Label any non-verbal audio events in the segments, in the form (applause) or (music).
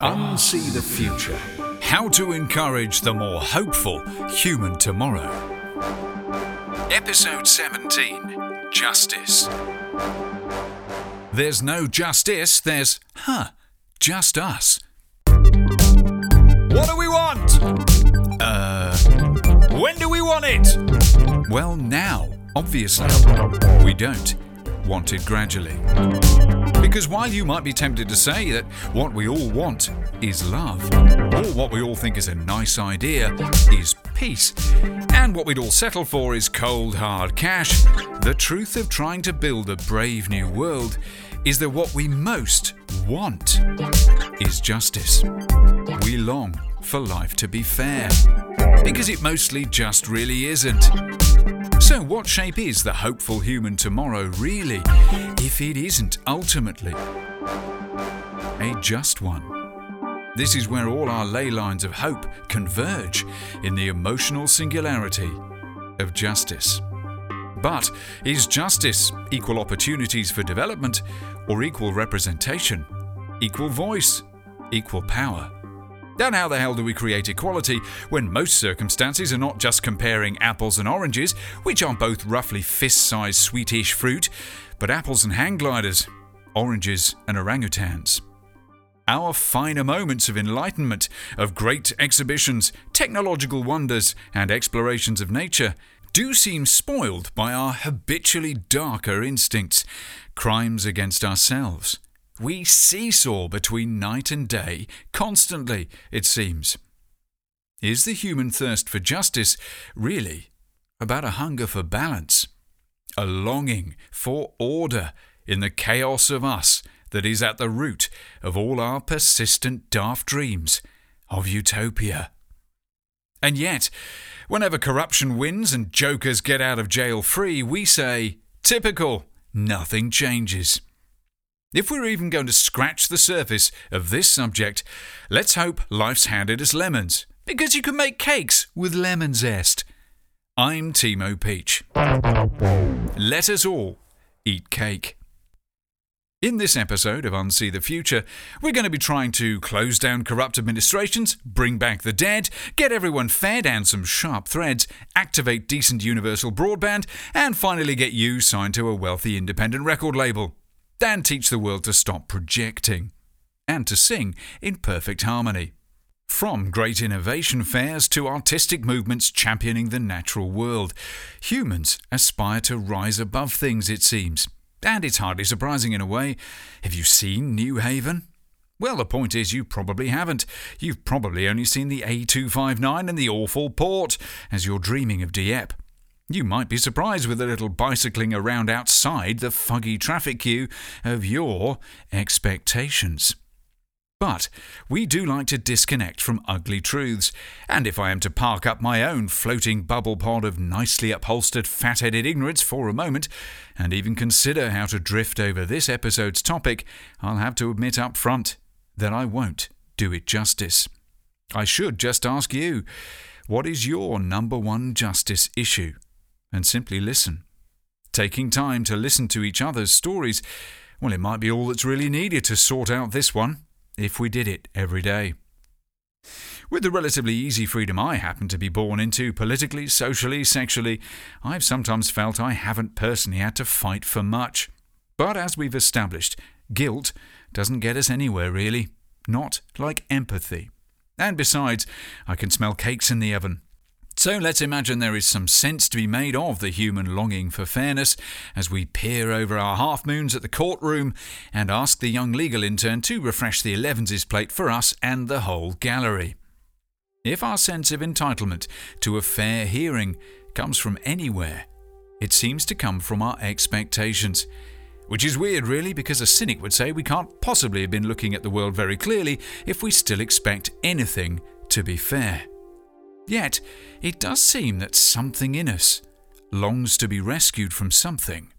Unsee the future. How to encourage the more hopeful human tomorrow. Episode 17 Justice. There's no justice, there's, huh, just us. What do we want? Uh, when do we want it? Well, now, obviously. We don't. Want it gradually. Because while you might be tempted to say that what we all want is love, or what we all think is a nice idea is peace, and what we'd all settle for is cold hard cash, the truth of trying to build a brave new world is that what we most want is justice. We long for life to be fair, because it mostly just really isn't. So, what shape is the hopeful human tomorrow really, if it isn't ultimately a just one? This is where all our ley lines of hope converge in the emotional singularity of justice. But is justice equal opportunities for development or equal representation? Equal voice? Equal power? Then how the hell do we create equality when most circumstances are not just comparing apples and oranges, which are both roughly fist sized sweetish fruit, but apples and hang gliders, oranges and orangutans? Our finer moments of enlightenment, of great exhibitions, technological wonders, and explorations of nature do seem spoiled by our habitually darker instincts, crimes against ourselves. We seesaw between night and day constantly, it seems. Is the human thirst for justice really about a hunger for balance? A longing for order in the chaos of us that is at the root of all our persistent daft dreams of utopia? And yet, whenever corruption wins and jokers get out of jail free, we say, typical, nothing changes. If we're even going to scratch the surface of this subject, let's hope life's handed us lemons, because you can make cakes with lemon zest. I'm Timo Peach. Let us all eat cake. In this episode of Unsee the Future, we're going to be trying to close down corrupt administrations, bring back the dead, get everyone fed and some sharp threads, activate decent universal broadband, and finally get you signed to a wealthy independent record label and teach the world to stop projecting and to sing in perfect harmony. From great innovation fairs to artistic movements championing the natural world, humans aspire to rise above things, it seems. And it's hardly surprising in a way. Have you seen Newhaven? Well, the point is, you probably haven't. You've probably only seen the A259 and the awful port as you're dreaming of Dieppe. You might be surprised with a little bicycling around outside the fuggy traffic queue of your expectations. But we do like to disconnect from ugly truths, and if I am to park up my own floating bubble pod of nicely upholstered fat headed ignorance for a moment, and even consider how to drift over this episode's topic, I'll have to admit up front that I won't do it justice. I should just ask you what is your number one justice issue? And simply listen. Taking time to listen to each other's stories, well, it might be all that's really needed to sort out this one, if we did it every day. With the relatively easy freedom I happen to be born into, politically, socially, sexually, I've sometimes felt I haven't personally had to fight for much. But as we've established, guilt doesn't get us anywhere, really. Not like empathy. And besides, I can smell cakes in the oven. So let's imagine there is some sense to be made of the human longing for fairness as we peer over our half moons at the courtroom and ask the young legal intern to refresh the 11s plate for us and the whole gallery. If our sense of entitlement to a fair hearing comes from anywhere, it seems to come from our expectations. Which is weird, really, because a cynic would say we can't possibly have been looking at the world very clearly if we still expect anything to be fair. Yet, it does seem that something in us longs to be rescued from something.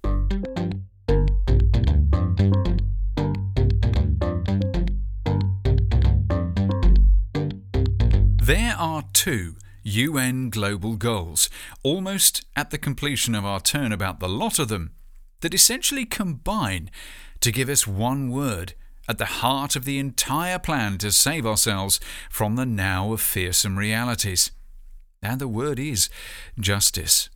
There are two UN global goals, almost at the completion of our turn about the lot of them, that essentially combine to give us one word at the heart of the entire plan to save ourselves from the now of fearsome realities. And the word is justice.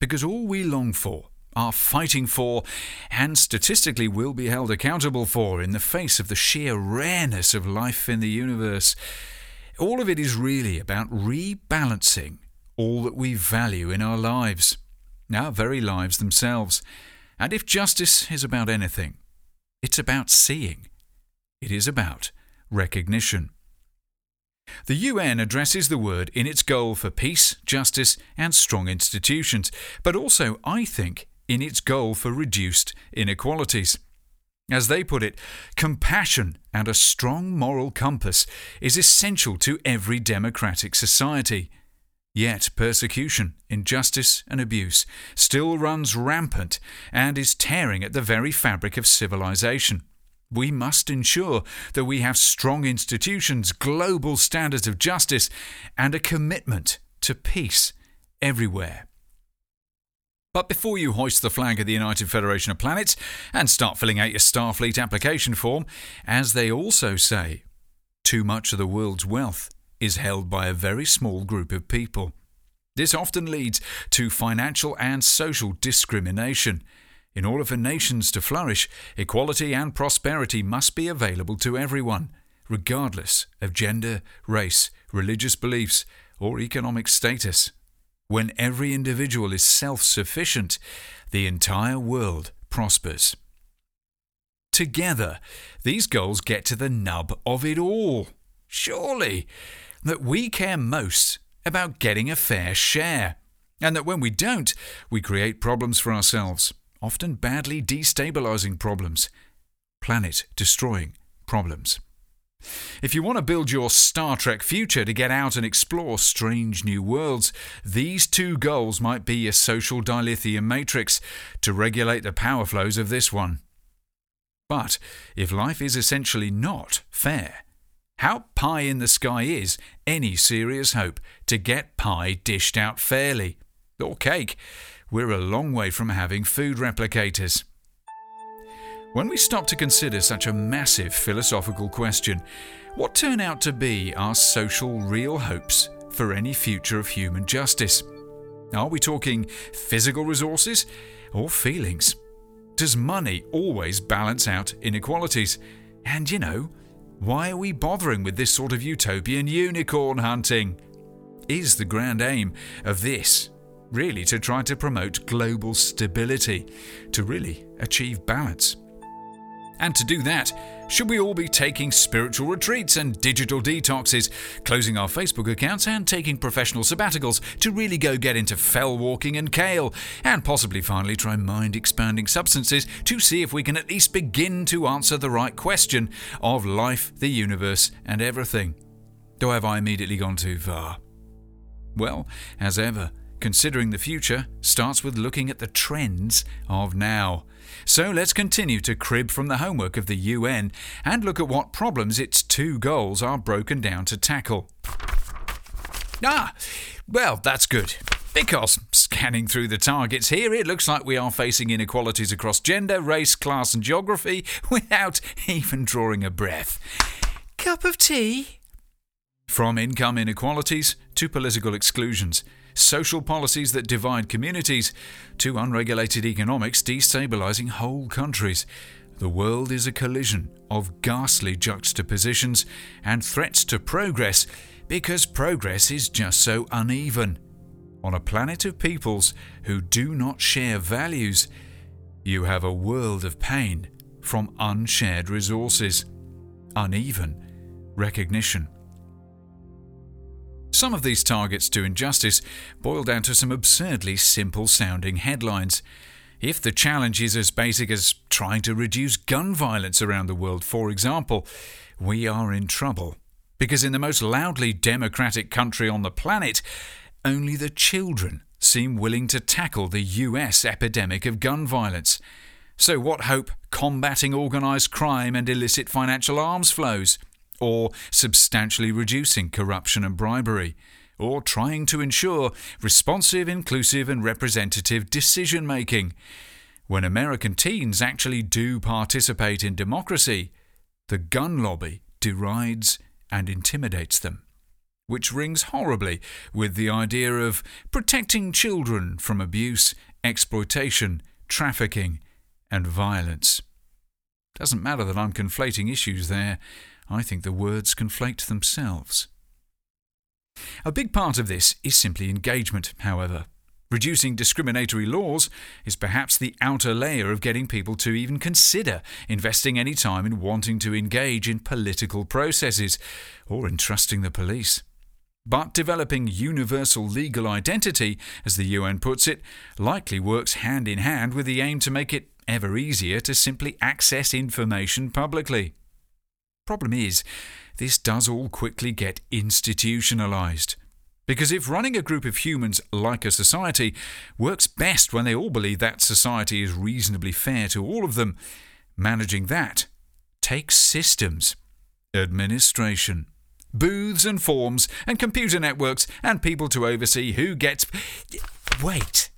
Because all we long for, are fighting for, and statistically will be held accountable for in the face of the sheer rareness of life in the universe, all of it is really about rebalancing all that we value in our lives, our very lives themselves. And if justice is about anything, it's about seeing. It is about recognition. The UN addresses the word in its goal for peace, justice, and strong institutions, but also, I think, in its goal for reduced inequalities. As they put it, compassion and a strong moral compass is essential to every democratic society. Yet persecution, injustice, and abuse still runs rampant and is tearing at the very fabric of civilization. We must ensure that we have strong institutions, global standards of justice, and a commitment to peace everywhere. But before you hoist the flag of the United Federation of Planets and start filling out your Starfleet application form, as they also say, too much of the world's wealth is held by a very small group of people. This often leads to financial and social discrimination in order for nations to flourish, equality and prosperity must be available to everyone, regardless of gender, race, religious beliefs, or economic status. When every individual is self sufficient, the entire world prospers. Together, these goals get to the nub of it all. Surely, that we care most about getting a fair share, and that when we don't, we create problems for ourselves often badly destabilizing problems, planet destroying problems. If you want to build your Star Trek future to get out and explore strange new worlds, these two goals might be your social dilithium matrix to regulate the power flows of this one. But if life is essentially not fair, how pie in the sky is any serious hope to get pie dished out fairly? Or cake? We're a long way from having food replicators. When we stop to consider such a massive philosophical question, what turn out to be our social real hopes for any future of human justice? Are we talking physical resources or feelings? Does money always balance out inequalities? And you know, why are we bothering with this sort of utopian unicorn hunting? Is the grand aim of this really to try to promote global stability, to really achieve balance. And to do that, should we all be taking spiritual retreats and digital detoxes, closing our Facebook accounts and taking professional sabbaticals to really go get into fell walking and kale, and possibly finally try mind expanding substances to see if we can at least begin to answer the right question of life, the universe, and everything? Or have I immediately gone too far? Well, as ever, Considering the future starts with looking at the trends of now. So let's continue to crib from the homework of the UN and look at what problems its two goals are broken down to tackle. Ah, well, that's good. Because scanning through the targets here, it looks like we are facing inequalities across gender, race, class, and geography (laughs) without even drawing a breath. Cup of tea? From income inequalities to political exclusions social policies that divide communities, to unregulated economics destabilizing whole countries. The world is a collision of ghastly juxtapositions and threats to progress because progress is just so uneven. On a planet of peoples who do not share values, you have a world of pain from unshared resources, uneven recognition. Some of these targets to injustice boil down to some absurdly simple sounding headlines. If the challenge is as basic as trying to reduce gun violence around the world, for example, we are in trouble. Because in the most loudly democratic country on the planet, only the children seem willing to tackle the US epidemic of gun violence. So, what hope combating organised crime and illicit financial arms flows? Or substantially reducing corruption and bribery, or trying to ensure responsive, inclusive, and representative decision making. When American teens actually do participate in democracy, the gun lobby derides and intimidates them, which rings horribly with the idea of protecting children from abuse, exploitation, trafficking, and violence. Doesn't matter that I'm conflating issues there, I think the words conflate themselves. A big part of this is simply engagement, however. Reducing discriminatory laws is perhaps the outer layer of getting people to even consider investing any time in wanting to engage in political processes or in trusting the police. But developing universal legal identity, as the UN puts it, likely works hand in hand with the aim to make it ever easier to simply access information publicly. Problem is, this does all quickly get institutionalized. Because if running a group of humans like a society works best when they all believe that society is reasonably fair to all of them, managing that takes systems, administration, booths and forms, and computer networks, and people to oversee who gets. Wait.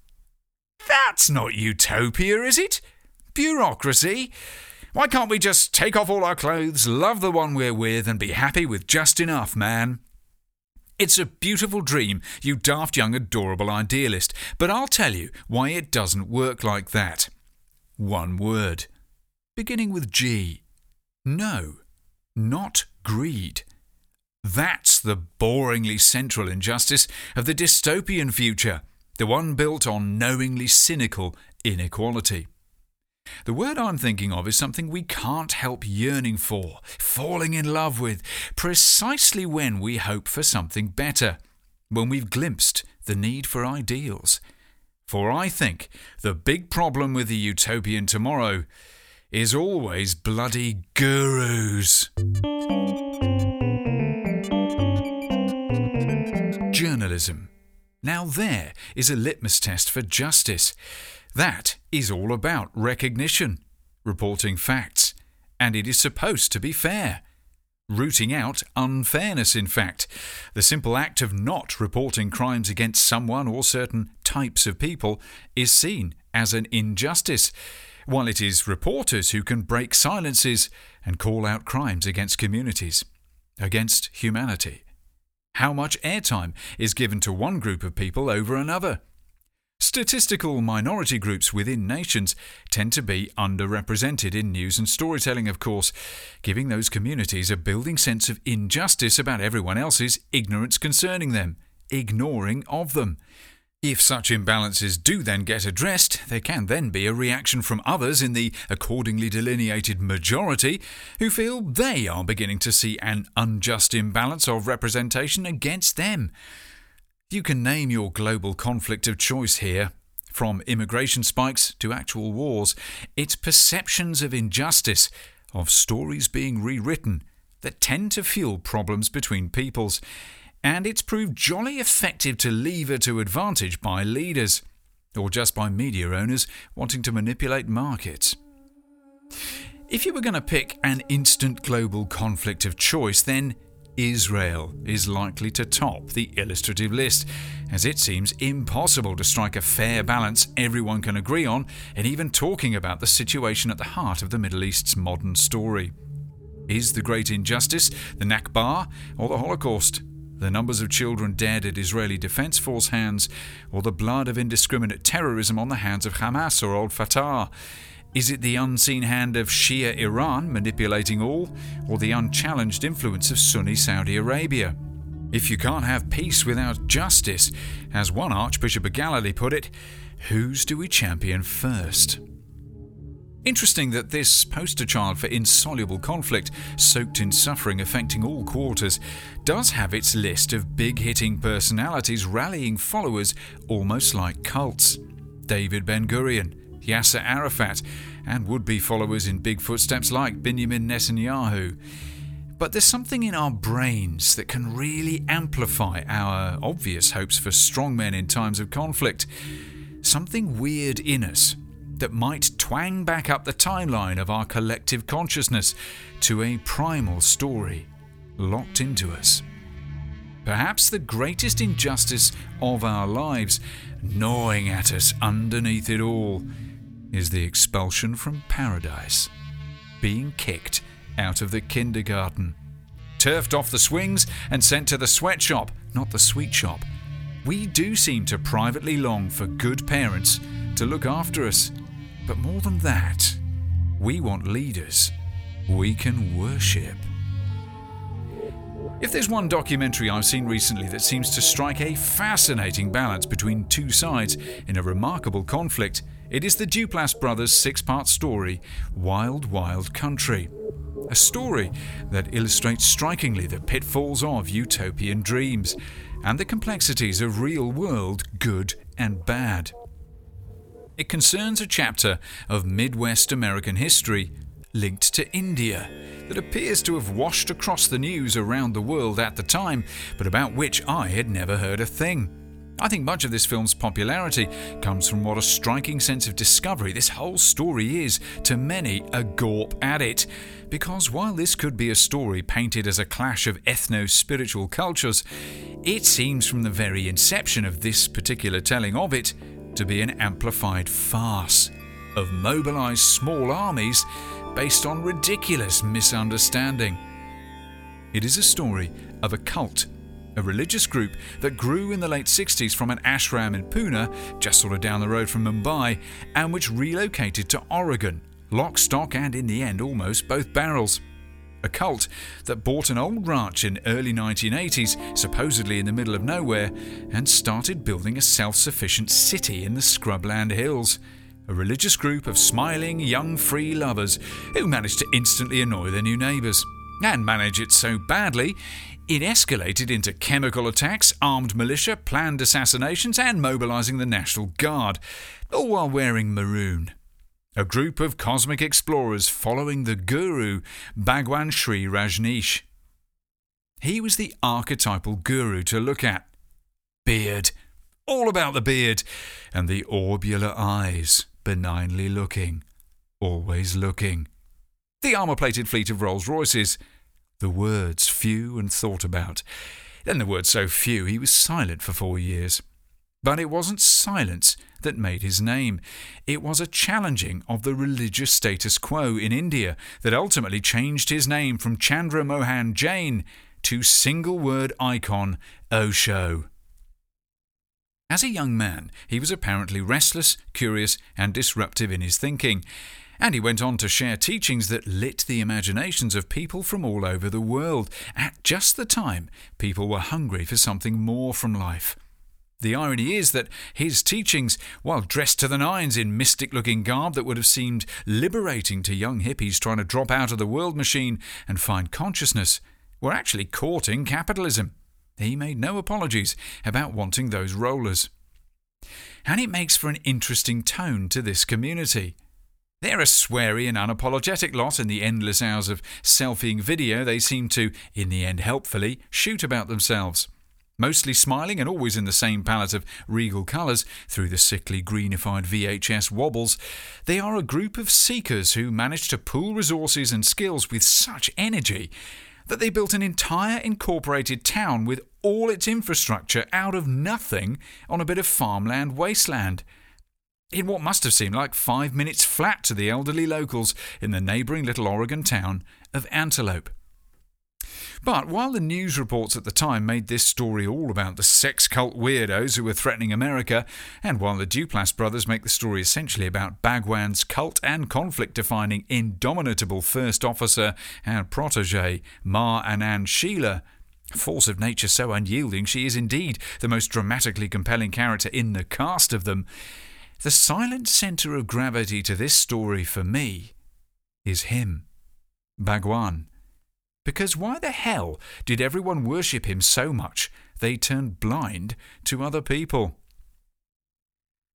That's not utopia, is it? Bureaucracy? Why can't we just take off all our clothes, love the one we're with, and be happy with just enough, man? It's a beautiful dream, you daft young adorable idealist, but I'll tell you why it doesn't work like that. One word. Beginning with G. No, not greed. That's the boringly central injustice of the dystopian future, the one built on knowingly cynical inequality. The word I'm thinking of is something we can't help yearning for, falling in love with, precisely when we hope for something better, when we've glimpsed the need for ideals. For I think the big problem with the utopian tomorrow is always bloody gurus. Journalism. Now, there is a litmus test for justice. That is all about recognition, reporting facts, and it is supposed to be fair. Rooting out unfairness, in fact. The simple act of not reporting crimes against someone or certain types of people is seen as an injustice, while it is reporters who can break silences and call out crimes against communities, against humanity. How much airtime is given to one group of people over another? Statistical minority groups within nations tend to be underrepresented in news and storytelling, of course, giving those communities a building sense of injustice about everyone else's ignorance concerning them, ignoring of them. If such imbalances do then get addressed, there can then be a reaction from others in the accordingly delineated majority who feel they are beginning to see an unjust imbalance of representation against them. You can name your global conflict of choice here. From immigration spikes to actual wars, it's perceptions of injustice, of stories being rewritten, that tend to fuel problems between peoples. And it's proved jolly effective to lever to advantage by leaders, or just by media owners wanting to manipulate markets. If you were going to pick an instant global conflict of choice, then Israel is likely to top the illustrative list, as it seems impossible to strike a fair balance everyone can agree on in even talking about the situation at the heart of the Middle East's modern story. Is the great injustice the Nakba or the Holocaust? The numbers of children dead at Israeli Defense Force hands, or the blood of indiscriminate terrorism on the hands of Hamas or Al Fatah? Is it the unseen hand of Shia Iran manipulating all, or the unchallenged influence of Sunni Saudi Arabia? If you can't have peace without justice, as one Archbishop of Galilee put it, whose do we champion first? Interesting that this poster child for insoluble conflict, soaked in suffering affecting all quarters, does have its list of big hitting personalities rallying followers almost like cults. David Ben Gurion, Yasser Arafat, and would be followers in big footsteps like Benjamin Netanyahu. But there's something in our brains that can really amplify our obvious hopes for strong men in times of conflict. Something weird in us that might twang back up the timeline of our collective consciousness to a primal story locked into us. Perhaps the greatest injustice of our lives, gnawing at us underneath it all, is the expulsion from paradise, being kicked out of the kindergarten. Turfed off the swings and sent to the sweatshop, not the sweet shop. We do seem to privately long for good parents to look after us. But more than that, we want leaders we can worship. If there's one documentary I've seen recently that seems to strike a fascinating balance between two sides in a remarkable conflict, it is the Duplass brothers' six part story, Wild Wild Country. A story that illustrates strikingly the pitfalls of utopian dreams and the complexities of real world good and bad. It concerns a chapter of Midwest American history linked to India that appears to have washed across the news around the world at the time, but about which I had never heard a thing. I think much of this film's popularity comes from what a striking sense of discovery this whole story is to many a gawp at it. Because while this could be a story painted as a clash of ethno spiritual cultures, it seems from the very inception of this particular telling of it to be an amplified farce of mobilized small armies based on ridiculous misunderstanding. It is a story of a cult, a religious group that grew in the late 60s from an ashram in Pune, just sort of down the road from Mumbai, and which relocated to Oregon, lock, stock, and in the end almost both barrels. A cult that bought an old ranch in early 1980s, supposedly in the middle of nowhere, and started building a self-sufficient city in the scrubland hills a religious group of smiling young free lovers who managed to instantly annoy their new neighbours. And manage it so badly, it escalated into chemical attacks, armed militia, planned assassinations, and mobilising the National Guard, all while wearing maroon. A group of cosmic explorers following the guru, Bhagwan Sri Rajneesh. He was the archetypal guru to look at. Beard, all about the beard, and the orbular eyes benignly looking, always looking. The armour plated fleet of Rolls Royces. The words few and thought about. Then the words so few he was silent for four years. But it wasn't silence that made his name. It was a challenging of the religious status quo in India that ultimately changed his name from Chandra Mohan Jain to single word icon Osho. As a young man, he was apparently restless, curious, and disruptive in his thinking, and he went on to share teachings that lit the imaginations of people from all over the world at just the time people were hungry for something more from life. The irony is that his teachings, while dressed to the nines in mystic looking garb that would have seemed liberating to young hippies trying to drop out of the world machine and find consciousness, were actually courting capitalism. He made no apologies about wanting those rollers. And it makes for an interesting tone to this community. They're a sweary and unapologetic lot in the endless hours of selfieing video they seem to, in the end helpfully, shoot about themselves. Mostly smiling and always in the same palette of regal colours through the sickly greenified VHS wobbles, they are a group of seekers who manage to pool resources and skills with such energy that they built an entire incorporated town with all its infrastructure out of nothing on a bit of farmland wasteland. In what must have seemed like five minutes flat to the elderly locals in the neighbouring little Oregon town of Antelope. But while the news reports at the time made this story all about the sex cult weirdos who were threatening America, and while the Duplass brothers make the story essentially about Bhagwan's cult and conflict defining indomitable first officer and protege, Ma Anand Sheela, force of nature so unyielding she is indeed the most dramatically compelling character in the cast of them, the silent centre of gravity to this story for me is him, Bhagwan. Because why the hell did everyone worship him so much they turned blind to other people?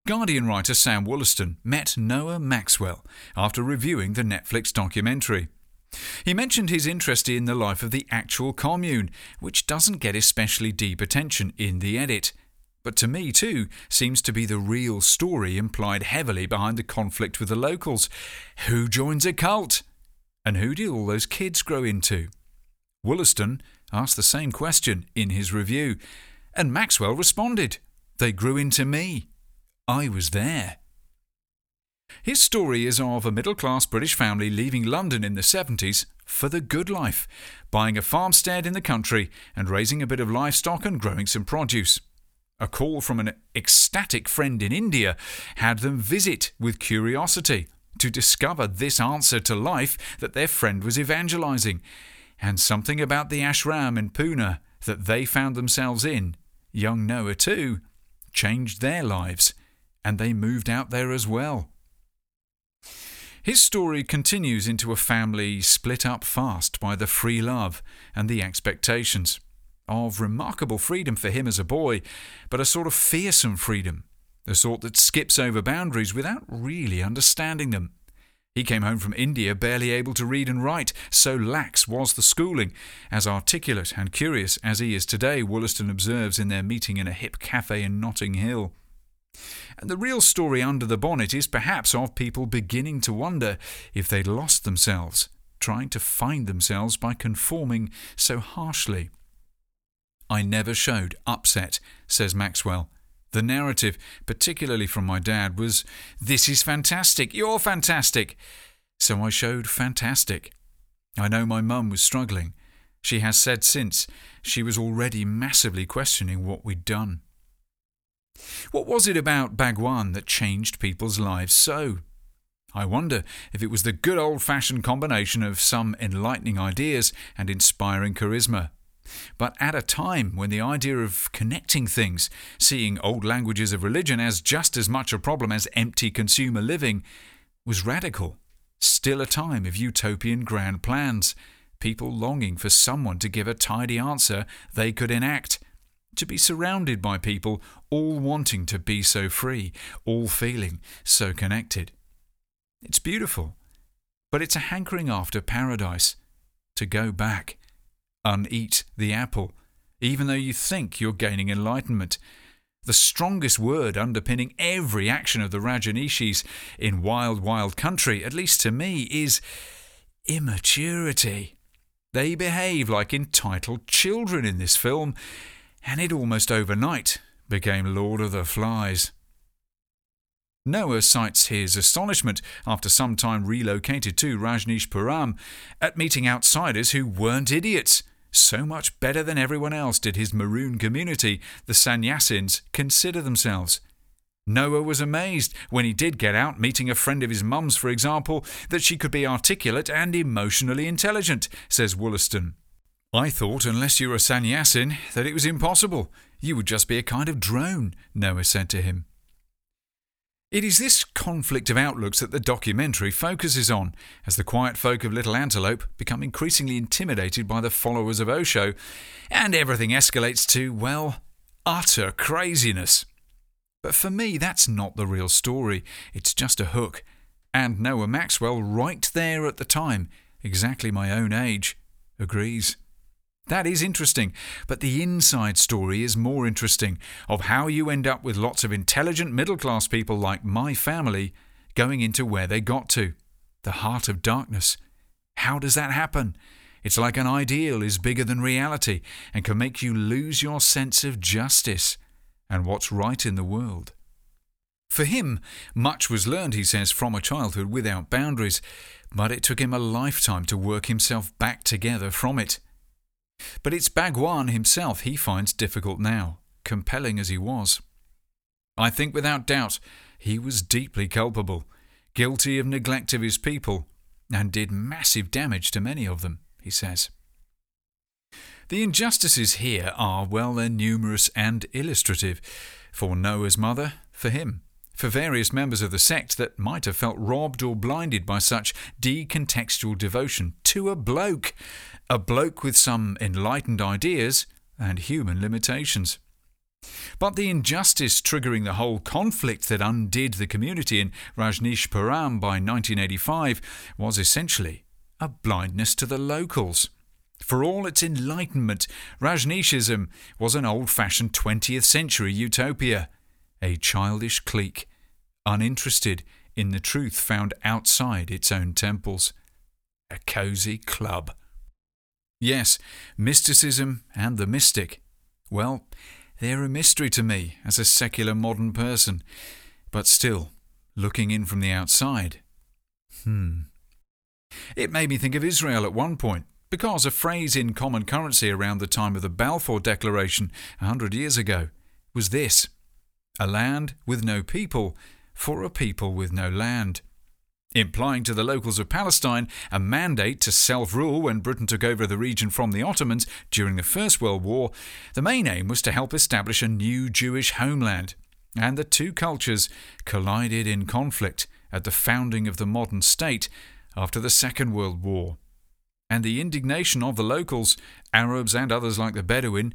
Guardian writer Sam Wollaston met Noah Maxwell after reviewing the Netflix documentary. He mentioned his interest in the life of the actual commune, which doesn't get especially deep attention in the edit, but to me too seems to be the real story implied heavily behind the conflict with the locals. Who joins a cult? And who did all those kids grow into? Wollaston asked the same question in his review, and Maxwell responded, They grew into me. I was there. His story is of a middle class British family leaving London in the 70s for the good life, buying a farmstead in the country and raising a bit of livestock and growing some produce. A call from an ecstatic friend in India had them visit with curiosity to discover this answer to life that their friend was evangelizing, and something about the ashram in Pune that they found themselves in, young Noah too, changed their lives, and they moved out there as well. His story continues into a family split up fast by the free love and the expectations of remarkable freedom for him as a boy, but a sort of fearsome freedom, the sort that skips over boundaries without really understanding them. He came home from India barely able to read and write, so lax was the schooling. As articulate and curious as he is today, Wollaston observes in their meeting in a hip cafe in Notting Hill. And the real story under the bonnet is perhaps of people beginning to wonder if they'd lost themselves, trying to find themselves by conforming so harshly. I never showed upset, says Maxwell. The narrative, particularly from my dad, was This is fantastic, you're fantastic. So I showed fantastic. I know my mum was struggling. She has said since she was already massively questioning what we'd done. What was it about Bhagwan that changed people's lives so? I wonder if it was the good old fashioned combination of some enlightening ideas and inspiring charisma. But at a time when the idea of connecting things, seeing old languages of religion as just as much a problem as empty consumer living, was radical. Still a time of utopian grand plans, people longing for someone to give a tidy answer they could enact, to be surrounded by people all wanting to be so free, all feeling so connected. It's beautiful, but it's a hankering after paradise, to go back uneat the apple, even though you think you're gaining enlightenment. The strongest word underpinning every action of the Rajneeshis in Wild Wild Country, at least to me, is immaturity. They behave like entitled children in this film, and it almost overnight became Lord of the Flies. Noah cites his astonishment after some time relocated to Rajneeshpuram at meeting outsiders who weren't idiots so much better than everyone else did his maroon community, the Sannyasins, consider themselves. Noah was amazed when he did get out, meeting a friend of his mum's, for example, that she could be articulate and emotionally intelligent, says Wollaston. I thought, unless you were a sannyasin, that it was impossible. You would just be a kind of drone, Noah said to him. It is this conflict of outlooks that the documentary focuses on, as the quiet folk of Little Antelope become increasingly intimidated by the followers of Osho, and everything escalates to, well, utter craziness. But for me, that's not the real story, it's just a hook. And Noah Maxwell, right there at the time, exactly my own age, agrees. That is interesting, but the inside story is more interesting of how you end up with lots of intelligent middle class people like my family going into where they got to the heart of darkness. How does that happen? It's like an ideal is bigger than reality and can make you lose your sense of justice and what's right in the world. For him, much was learned, he says, from a childhood without boundaries, but it took him a lifetime to work himself back together from it. But it's Bhagwan himself he finds difficult now, compelling as he was. I think without doubt he was deeply culpable, guilty of neglect of his people, and did massive damage to many of them, he says. The injustices here are, well, they're numerous and illustrative. For Noah's mother, for him, for various members of the sect that might have felt robbed or blinded by such decontextual devotion to a bloke, a bloke with some enlightened ideas and human limitations. But the injustice triggering the whole conflict that undid the community in Rajneeshpuram by 1985 was essentially a blindness to the locals. For all its enlightenment, Rajneeshism was an old fashioned 20th century utopia a childish clique, uninterested in the truth found outside its own temples. A cosy club. Yes, mysticism and the mystic. Well, they're a mystery to me as a secular modern person, but still, looking in from the outside. Hmm. It made me think of Israel at one point, because a phrase in common currency around the time of the Balfour Declaration a hundred years ago was this a land with no people for a people with no land. Implying to the locals of Palestine a mandate to self rule when Britain took over the region from the Ottomans during the First World War, the main aim was to help establish a new Jewish homeland. And the two cultures collided in conflict at the founding of the modern state after the Second World War. And the indignation of the locals, Arabs and others like the Bedouin,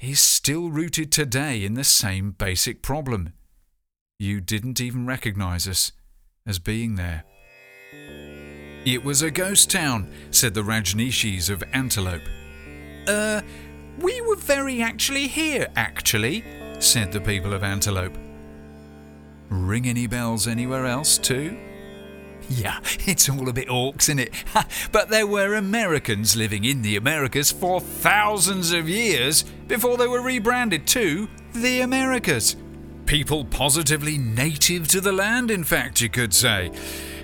is still rooted today in the same basic problem. You didn't even recognize us as being there. It was a ghost town, said the Rajneeshis of Antelope. Uh, we were very actually here, actually, said the people of Antelope. Ring any bells anywhere else, too? Yeah, it's all a bit orcs, isn't it? but there were Americans living in the Americas for thousands of years before they were rebranded to the Americas. People positively native to the land, in fact, you could say.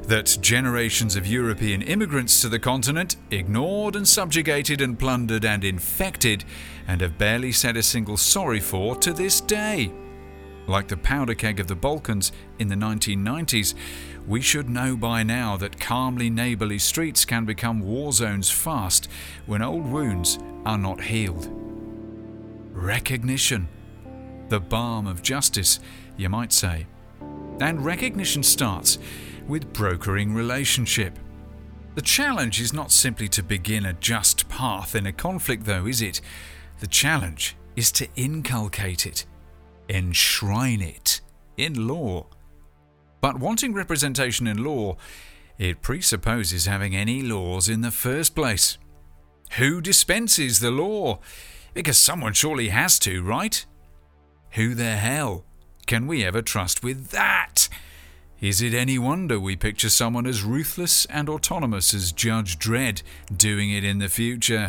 That generations of European immigrants to the continent ignored and subjugated and plundered and infected, and have barely said a single sorry for to this day. Like the powder keg of the Balkans in the 1990s, we should know by now that calmly neighbourly streets can become war zones fast when old wounds are not healed. Recognition. The balm of justice, you might say. And recognition starts with brokering relationship. The challenge is not simply to begin a just path in a conflict, though, is it? The challenge is to inculcate it enshrine it in law. But wanting representation in law, it presupposes having any laws in the first place. Who dispenses the law? Because someone surely has to, right? Who the hell can we ever trust with that? Is it any wonder we picture someone as ruthless and autonomous as Judge Dredd doing it in the future?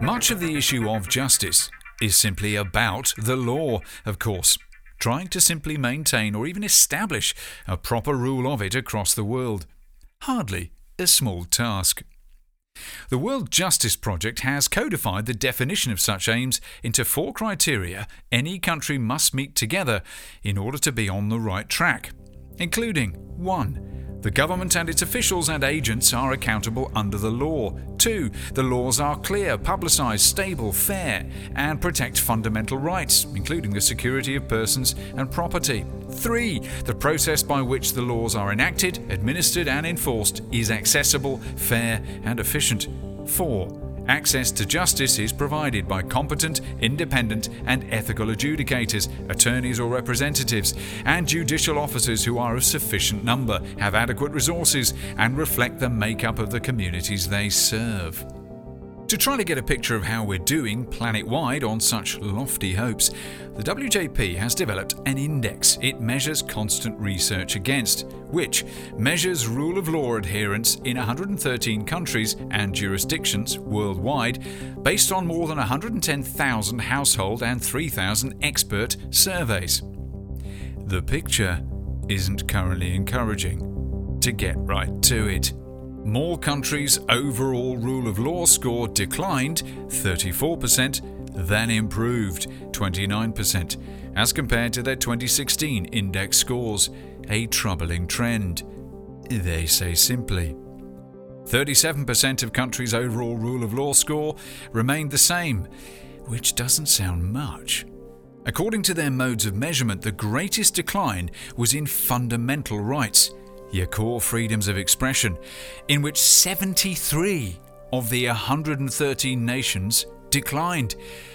Much of the issue of justice is simply about the law, of course, trying to simply maintain or even establish a proper rule of it across the world. Hardly a small task. The World Justice Project has codified the definition of such aims into four criteria any country must meet together in order to be on the right track, including 1 the government and its officials and agents are accountable under the law. 2. The laws are clear, publicised, stable, fair, and protect fundamental rights, including the security of persons and property. 3. The process by which the laws are enacted, administered, and enforced is accessible, fair, and efficient. 4. Access to justice is provided by competent, independent, and ethical adjudicators, attorneys or representatives, and judicial officers who are of sufficient number, have adequate resources, and reflect the makeup of the communities they serve. To try to get a picture of how we're doing planet wide on such lofty hopes, the WJP has developed an index it measures constant research against, which measures rule of law adherence in 113 countries and jurisdictions worldwide based on more than 110,000 household and 3,000 expert surveys. The picture isn't currently encouraging. To get right to it. More countries' overall rule of law score declined 34% than improved 29%, as compared to their 2016 index scores, a troubling trend. They say simply. 37% of countries' overall rule of law score remained the same, which doesn't sound much. According to their modes of measurement, the greatest decline was in fundamental rights your core freedoms of expression, in which 73 of the 113 nations declined,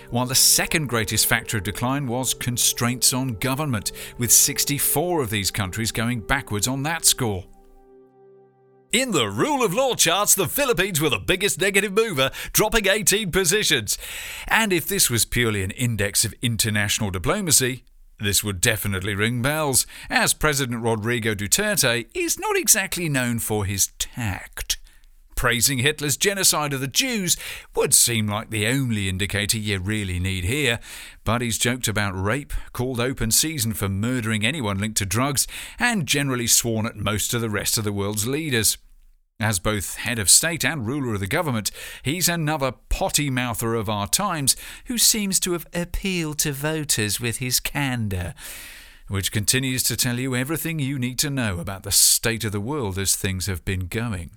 while the second greatest factor of decline was constraints on government, with 64 of these countries going backwards on that score. In the rule of law charts, the Philippines were the biggest negative mover, dropping 18 positions. And if this was purely an index of international diplomacy, this would definitely ring bells, as President Rodrigo Duterte is not exactly known for his tact. praising Hitler's genocide of the Jews would seem like the only indicator you really need here, but he's joked about rape, called open season for murdering anyone linked to drugs, and generally sworn at most of the rest of the world's leaders. As both head of state and ruler of the government, he's another potty mouther of our times who seems to have appealed to voters with his candour, which continues to tell you everything you need to know about the state of the world as things have been going.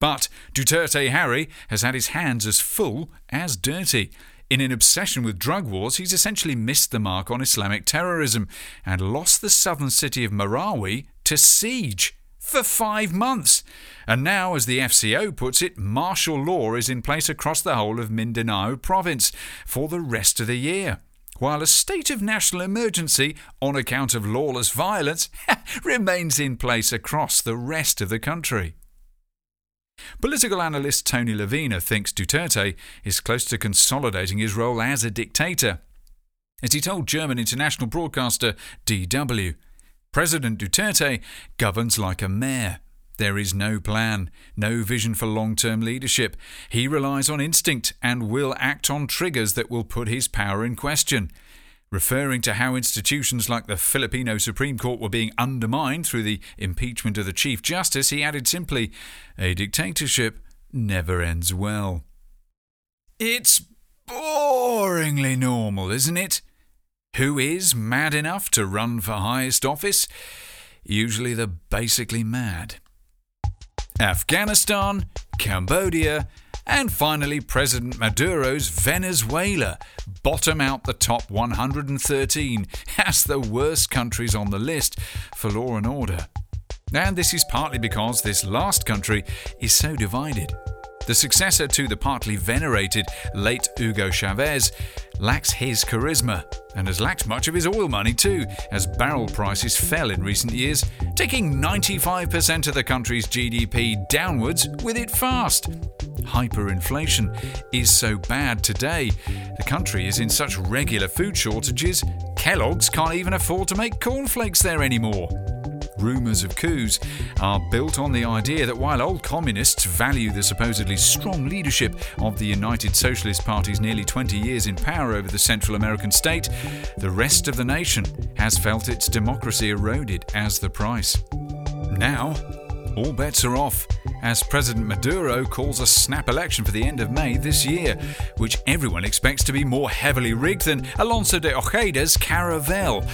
But Duterte Harry has had his hands as full as dirty. In an obsession with drug wars, he's essentially missed the mark on Islamic terrorism and lost the southern city of Marawi to siege for five months. And now, as the FCO puts it, martial law is in place across the whole of Mindanao province for the rest of the year. While a state of national emergency on account of lawless violence (laughs) remains in place across the rest of the country. Political analyst Tony La Viña thinks Duterte is close to consolidating his role as a dictator. As he told German international broadcaster DW, President Duterte governs like a mayor. There is no plan, no vision for long term leadership. He relies on instinct and will act on triggers that will put his power in question. Referring to how institutions like the Filipino Supreme Court were being undermined through the impeachment of the Chief Justice, he added simply, A dictatorship never ends well. It's boringly normal, isn't it? Who is mad enough to run for highest office? Usually the basically mad. Afghanistan, Cambodia, and finally President Maduro's Venezuela bottom out the top 113 as the worst countries on the list for law and order. And this is partly because this last country is so divided. The successor to the partly venerated late Hugo Chavez lacks his charisma and has lacked much of his oil money too, as barrel prices fell in recent years, taking 95% of the country's GDP downwards with it fast. Hyperinflation is so bad today, the country is in such regular food shortages, Kellogg's can't even afford to make cornflakes there anymore rumours of coups are built on the idea that while old communists value the supposedly strong leadership of the United Socialist Party's nearly 20 years in power over the Central American state, the rest of the nation has felt its democracy eroded as the price. Now, all bets are off as President Maduro calls a snap election for the end of May this year, which everyone expects to be more heavily rigged than Alonso de Ojeda's Caravel.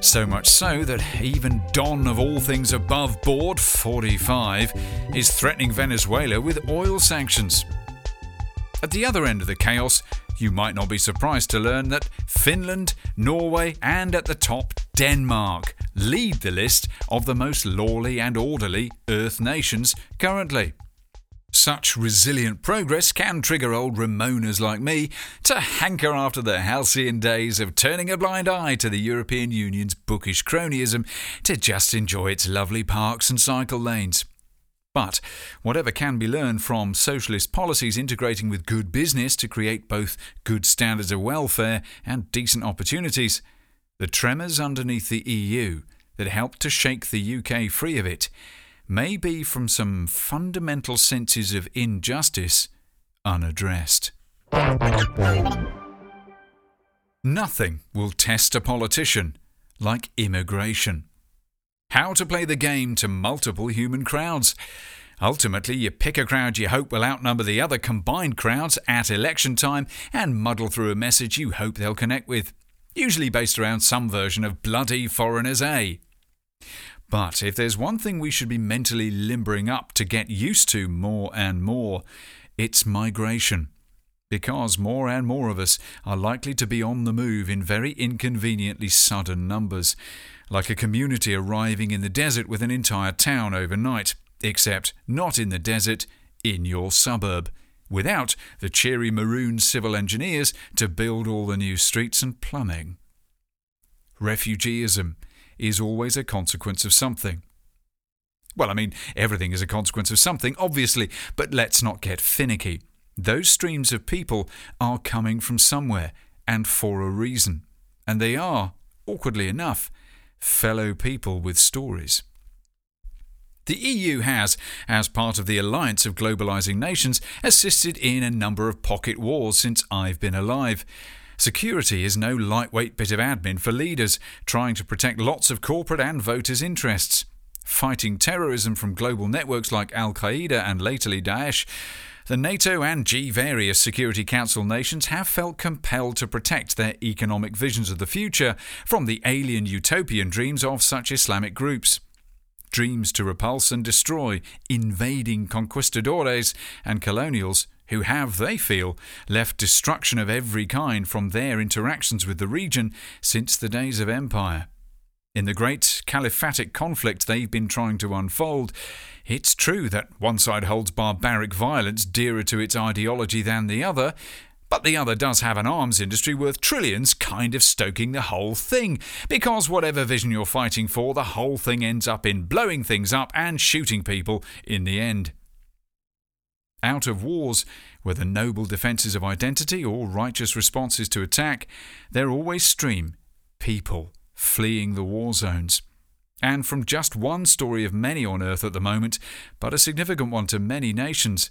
So much so that even Don of all things above board, 45, is threatening Venezuela with oil sanctions. At the other end of the chaos, you might not be surprised to learn that Finland, Norway, and at the top, Denmark lead the list of the most lawly and orderly Earth nations currently. Such resilient progress can trigger old Remoaners like me to hanker after the halcyon days of turning a blind eye to the European Union's bookish cronyism to just enjoy its lovely parks and cycle lanes. But whatever can be learned from socialist policies integrating with good business to create both good standards of welfare and decent opportunities, the tremors underneath the EU that helped to shake the UK free of it may be from some fundamental senses of injustice unaddressed. Nothing will test a politician like immigration. How to play the game to multiple human crowds. Ultimately, you pick a crowd you hope will outnumber the other combined crowds at election time and muddle through a message you hope they'll connect with, usually based around some version of bloody foreigners A. But if there's one thing we should be mentally limbering up to get used to more and more, it's migration. Because more and more of us are likely to be on the move in very inconveniently sudden numbers, like a community arriving in the desert with an entire town overnight, except not in the desert, in your suburb, without the cheery maroon civil engineers to build all the new streets and plumbing. Refugeeism is always a consequence of something. Well, I mean, everything is a consequence of something, obviously, but let's not get finicky. Those streams of people are coming from somewhere, and for a reason. And they are, awkwardly enough, fellow people with stories. The EU has, as part of the alliance of globalising nations, assisted in a number of pocket wars since I've been alive. Security is no lightweight bit of admin for leaders trying to protect lots of corporate and voters' interests. Fighting terrorism from global networks like Al Qaeda and latterly Daesh, the NATO and G various Security Council nations have felt compelled to protect their economic visions of the future from the alien utopian dreams of such Islamic groups dreams to repulse and destroy invading conquistadores and colonials who have, they feel, left destruction of every kind from their interactions with the region since the days of empire. In the great caliphatic conflict they've been trying to unfold, it's true that one side holds barbaric violence dearer to its ideology than the other, but the other does have an arms industry worth trillions kind of stoking the whole thing, because whatever vision you're fighting for, the whole thing ends up in blowing things up and shooting people in the end. Out of wars, whether noble defences of identity or righteous responses to attack, there always stream people fleeing the war zones. And from just one story of many on earth at the moment, but a significant one to many nations,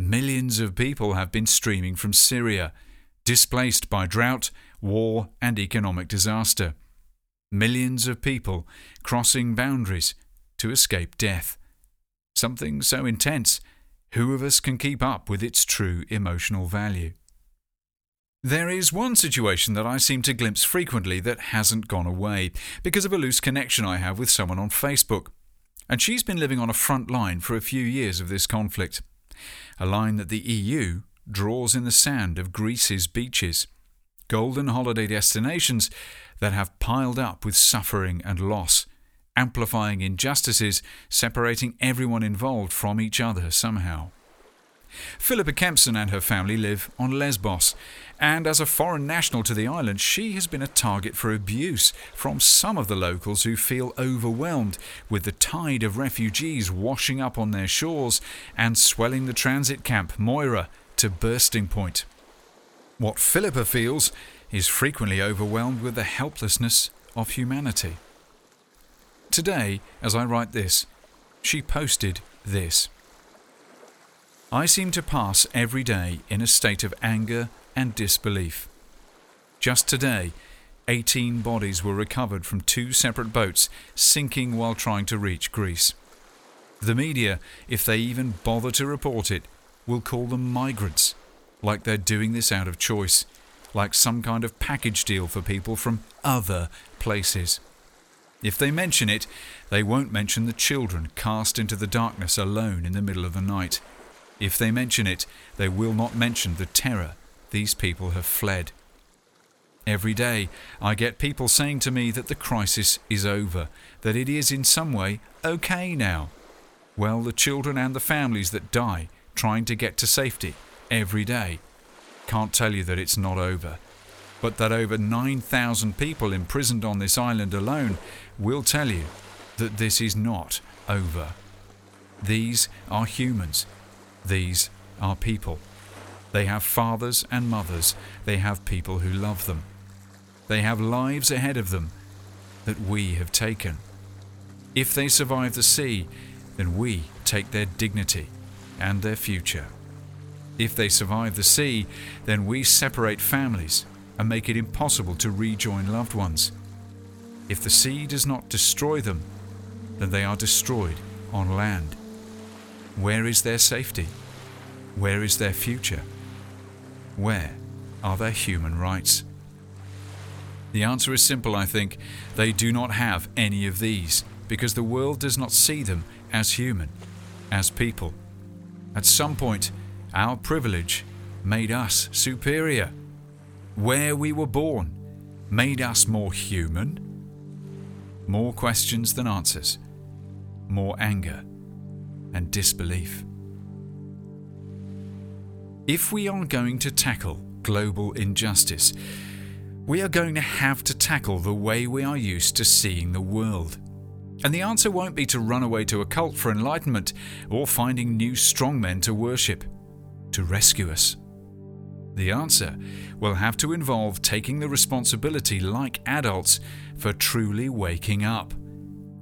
Millions of people have been streaming from Syria, displaced by drought, war, and economic disaster. Millions of people crossing boundaries to escape death. Something so intense, who of us can keep up with its true emotional value? There is one situation that I seem to glimpse frequently that hasn't gone away because of a loose connection I have with someone on Facebook. And she's been living on a front line for a few years of this conflict a line that the EU draws in the sand of Greece's beaches, golden holiday destinations that have piled up with suffering and loss, amplifying injustices, separating everyone involved from each other somehow. Philippa Kempson and her family live on Lesbos, and as a foreign national to the island, she has been a target for abuse from some of the locals who feel overwhelmed with the tide of refugees washing up on their shores and swelling the transit camp Moria to bursting point. What Philippa feels is frequently overwhelmed with the helplessness of humanity. Today, as I write this, she posted this. I seem to pass every day in a state of anger and disbelief. Just today, 18 bodies were recovered from two separate boats sinking while trying to reach Greece. The media, if they even bother to report it, will call them migrants, like they're doing this out of choice, like some kind of package deal for people from other places. If they mention it, they won't mention the children cast into the darkness alone in the middle of the night. If they mention it, they will not mention the terror these people have fled. Every day I get people saying to me that the crisis is over, that it is in some way okay now. Well, the children and the families that die trying to get to safety every day can't tell you that it's not over. But that over 9,000 people imprisoned on this island alone will tell you that this is not over. These are humans these are people. They have fathers and mothers. They have people who love them. They have lives ahead of them that we have taken. If they survive the sea, then we take their dignity and their future. If they survive the sea, then we separate families and make it impossible to rejoin loved ones. If the sea does not destroy them, then they are destroyed on land. Where is their safety? Where is their future? Where are their human rights? The answer is simple, I think. They do not have any of these because the world does not see them as human, as people. At some point, our privilege made us superior. Where we were born made us more human. More questions than answers, more anger and disbelief. If we are going to tackle global injustice, we are going to have to tackle the way we are used to seeing the world. And the answer won't be to run away to a cult for enlightenment or finding new strongmen to worship, to rescue us. The answer will have to involve taking the responsibility like adults for truly waking up.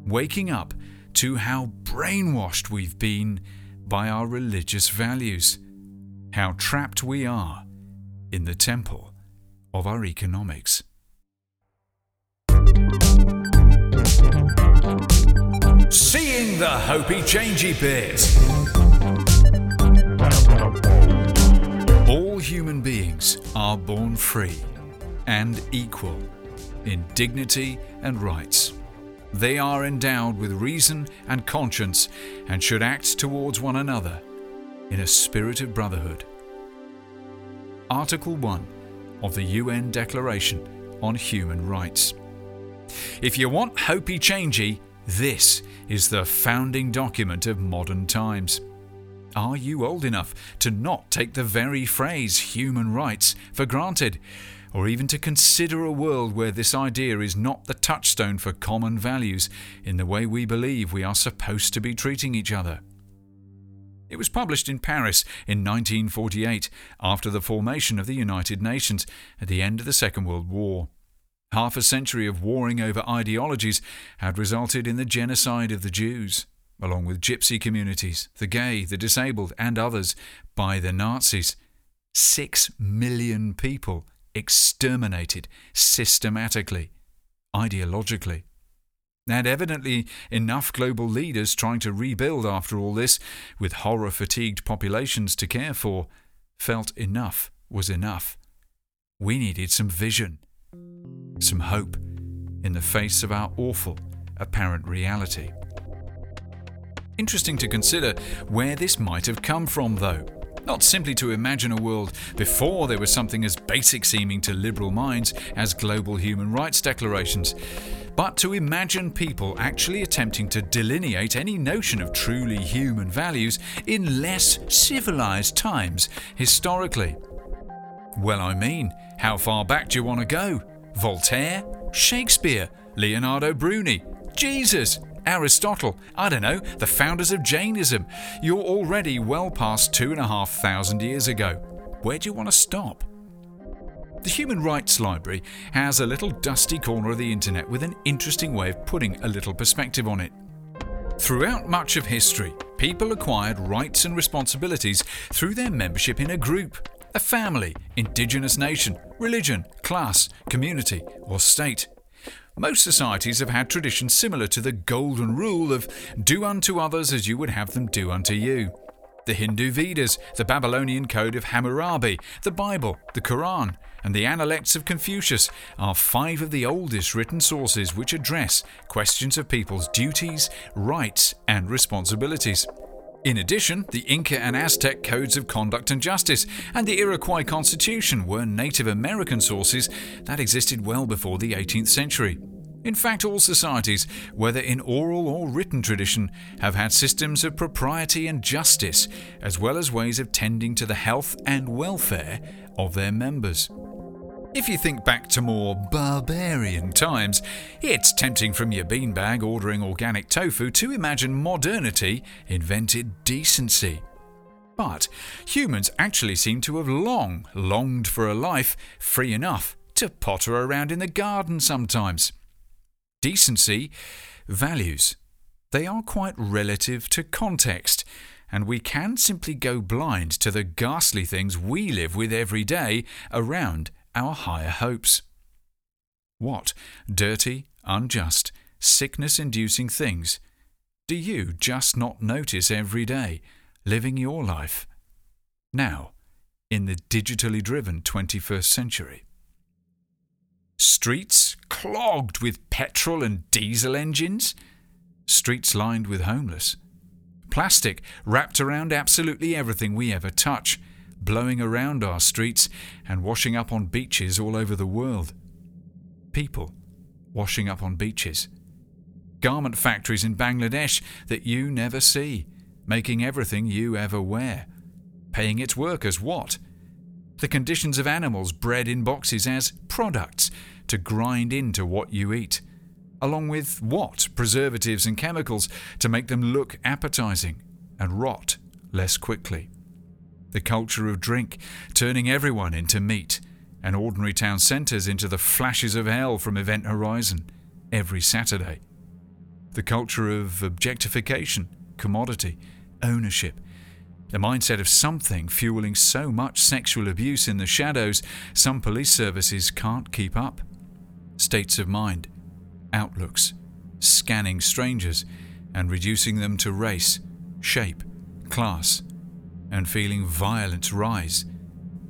Waking up to how brainwashed we've been by our religious values, how trapped we are in the temple of our economics. Seeing the Hopey Changey bit. All human beings are born free and equal in dignity and rights. They are endowed with reason and conscience and should act towards one another in a spirit of brotherhood. Article 1 of the UN Declaration on Human Rights. If you want hopey changey, this is the founding document of modern times. Are you old enough to not take the very phrase human rights for granted? Or even to consider a world where this idea is not the touchstone for common values in the way we believe we are supposed to be treating each other. It was published in Paris in 1948 after the formation of the United Nations at the end of the Second World War. Half a century of warring over ideologies had resulted in the genocide of the Jews, along with gypsy communities, the gay, the disabled, and others, by the Nazis. Six million people exterminated systematically, ideologically. And evidently, enough global leaders trying to rebuild after all this, with horror fatigued populations to care for, felt enough was enough. We needed some vision, some hope in the face of our awful apparent reality. Interesting to consider where this might have come from, though. Not simply to imagine a world before there was something as basic seeming to liberal minds as global human rights declarations, but to imagine people actually attempting to delineate any notion of truly human values in less civilized times historically. Well, I mean, how far back do you want to go? Voltaire? Shakespeare? Leonardo Bruni? Jesus? Aristotle, I don't know, the founders of Jainism. You're already well past two and a half thousand years ago. Where do you want to stop? The Human Rights Library has a little dusty corner of the internet with an interesting way of putting a little perspective on it. Throughout much of history, people acquired rights and responsibilities through their membership in a group, a family, indigenous nation, religion, class, community, or state. Most societies have had traditions similar to the golden rule of do unto others as you would have them do unto you. The Hindu Vedas, the Babylonian Code of Hammurabi, the Bible, the Quran, and the Analects of Confucius are five of the oldest written sources which address questions of people's duties, rights, and responsibilities. In addition, the Inca and Aztec codes of conduct and justice and the Iroquois Constitution were Native American sources that existed well before the 18th century. In fact, all societies, whether in oral or written tradition, have had systems of propriety and justice, as well as ways of tending to the health and welfare of their members. If you think back to more barbarian times, it's tempting from your beanbag ordering organic tofu to imagine modernity invented decency. But humans actually seem to have long longed for a life free enough to potter around in the garden sometimes. Decency, values, they are quite relative to context, and we can simply go blind to the ghastly things we live with every day around our higher hopes. What dirty, unjust, sickness inducing things do you just not notice every day living your life? Now, in the digitally driven 21st century. Streets clogged with petrol and diesel engines. Streets lined with homeless. Plastic wrapped around absolutely everything we ever touch blowing around our streets and washing up on beaches all over the world. People washing up on beaches. Garment factories in Bangladesh that you never see, making everything you ever wear. Paying its workers what? The conditions of animals bred in boxes as products to grind into what you eat. Along with what? Preservatives and chemicals to make them look appetizing and rot less quickly the culture of drink, turning everyone into meat, and ordinary town centres into the flashes of hell from Event Horizon every Saturday. the culture of objectification, commodity, ownership, the mindset of something fueling so much sexual abuse in the shadows, some police services can't keep up. States of mind, outlooks, scanning strangers and reducing them to race, shape, class, and feeling violence rise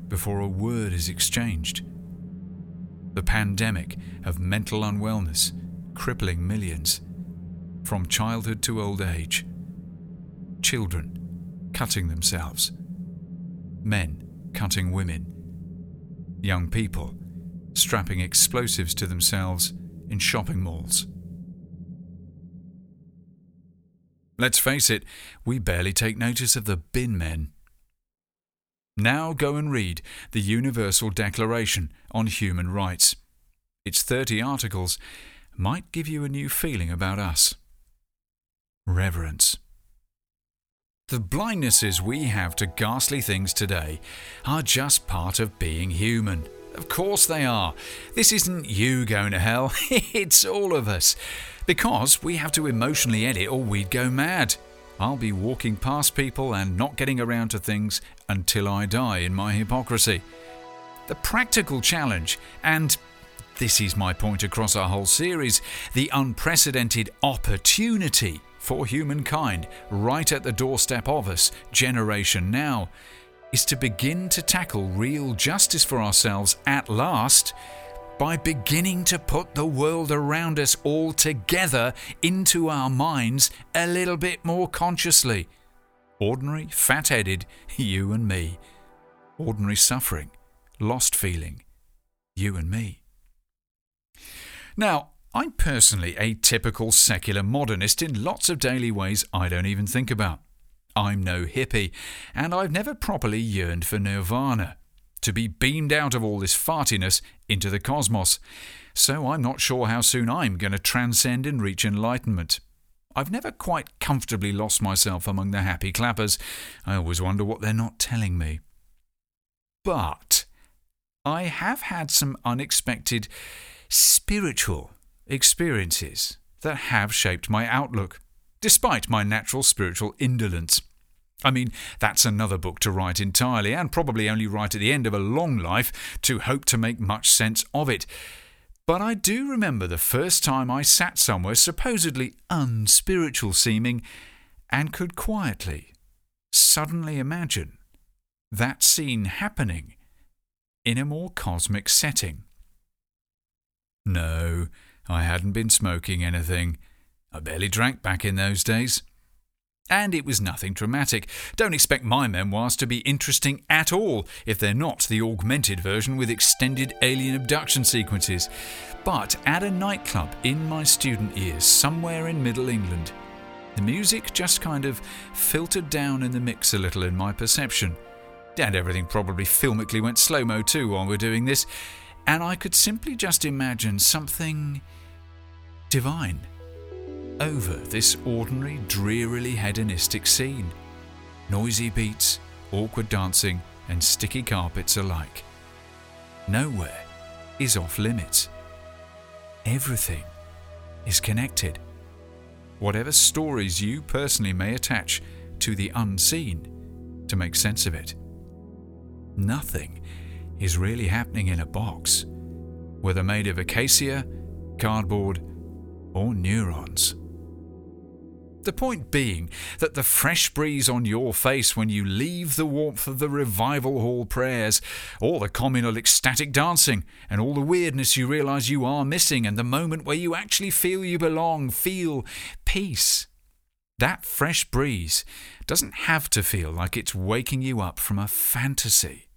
before a word is exchanged. The pandemic of mental unwellness crippling millions, from childhood to old age. Children cutting themselves, men cutting women, young people strapping explosives to themselves in shopping malls. Let's face it, we barely take notice of the bin men. Now go and read the Universal Declaration on Human Rights. Its 30 articles might give you a new feeling about us. Reverence. The blindnesses we have to ghastly things today are just part of being human. Of course they are. This isn't you going to hell, (laughs) it's all of us. Because we have to emotionally edit or we'd go mad. I'll be walking past people and not getting around to things until I die in my hypocrisy. The practical challenge, and this is my point across our whole series, the unprecedented opportunity for humankind, right at the doorstep of us, generation now, is to begin to tackle real justice for ourselves at last by beginning to put the world around us all together into our minds a little bit more consciously. Ordinary, fat headed, (laughs) you and me. Ordinary suffering, lost feeling, you and me. Now, I'm personally a typical secular modernist in lots of daily ways I don't even think about. I'm no hippie, and I've never properly yearned for nirvana, to be beamed out of all this fartiness into the cosmos. So I'm not sure how soon I'm going to transcend and reach enlightenment. I've never quite comfortably lost myself among the happy clappers. I always wonder what they're not telling me. But I have had some unexpected spiritual experiences that have shaped my outlook, despite my natural spiritual indolence. I mean, that's another book to write entirely, and probably only write at the end of a long life to hope to make much sense of it. But I do remember the first time I sat somewhere supposedly unspiritual seeming and could quietly, suddenly imagine that scene happening in a more cosmic setting. No, I hadn't been smoking anything. I barely drank back in those days. And it was nothing dramatic. Don't expect my memoirs to be interesting at all if they're not the augmented version with extended alien abduction sequences. But at a nightclub in my student years, somewhere in Middle England, the music just kind of filtered down in the mix a little in my perception. And everything probably filmically went slow mo too while we're doing this and I could simply just imagine something divine over this ordinary, drearily hedonistic scene. Noisy beats, awkward dancing, and sticky carpets alike. Nowhere is off limits. Everything is connected. Whatever stories you personally may attach to the unseen to make sense of it. Nothing is really happening in a box, whether made of acacia, cardboard, or neurons. The point being that the fresh breeze on your face when you leave the warmth of the revival hall prayers, or the communal ecstatic dancing, and all the weirdness you realise you are missing, and the moment where you actually feel you belong, feel peace. That fresh breeze doesn't have to feel like it's waking you up from a fantasy.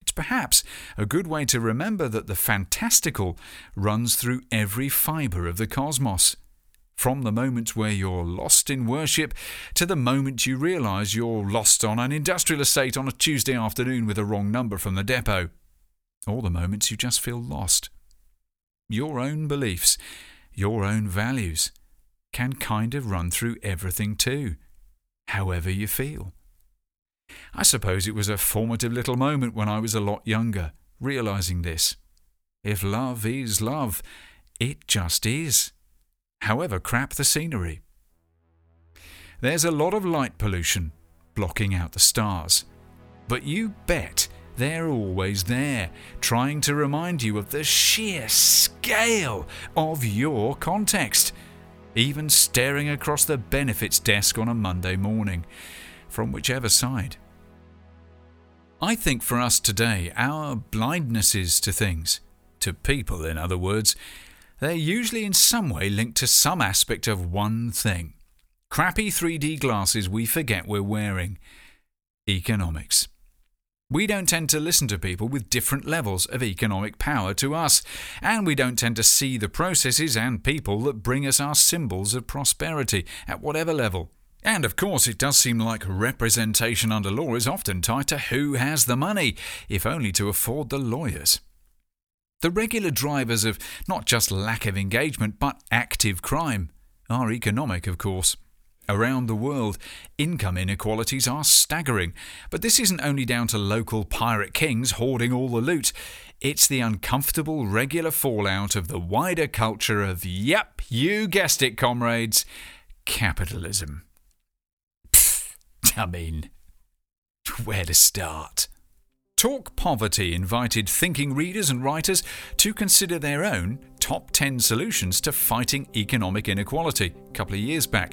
It's perhaps a good way to remember that the fantastical runs through every fibre of the cosmos. From the moment where you're lost in worship to the moment you realise you're lost on an industrial estate on a Tuesday afternoon with a wrong number from the depot. Or the moments you just feel lost. Your own beliefs, your own values, can kind of run through everything too, however you feel. I suppose it was a formative little moment when I was a lot younger, realizing this. If love is love, it just is. However crap the scenery. There's a lot of light pollution blocking out the stars, but you bet they're always there, trying to remind you of the sheer scale of your context, even staring across the benefits desk on a Monday morning, from whichever side. I think for us today, our blindnesses to things, to people in other words, they're usually in some way linked to some aspect of one thing. Crappy 3D glasses we forget we're wearing. Economics. We don't tend to listen to people with different levels of economic power to us, and we don't tend to see the processes and people that bring us our symbols of prosperity at whatever level. And of course, it does seem like representation under law is often tied to who has the money, if only to afford the lawyers. The regular drivers of not just lack of engagement, but active crime are economic, of course. Around the world, income inequalities are staggering. But this isn't only down to local pirate kings hoarding all the loot, it's the uncomfortable regular fallout of the wider culture of, yep, you guessed it, comrades, capitalism. Pfft, I mean, where to start? Talk Poverty invited thinking readers and writers to consider their own top 10 solutions to fighting economic inequality a couple of years back,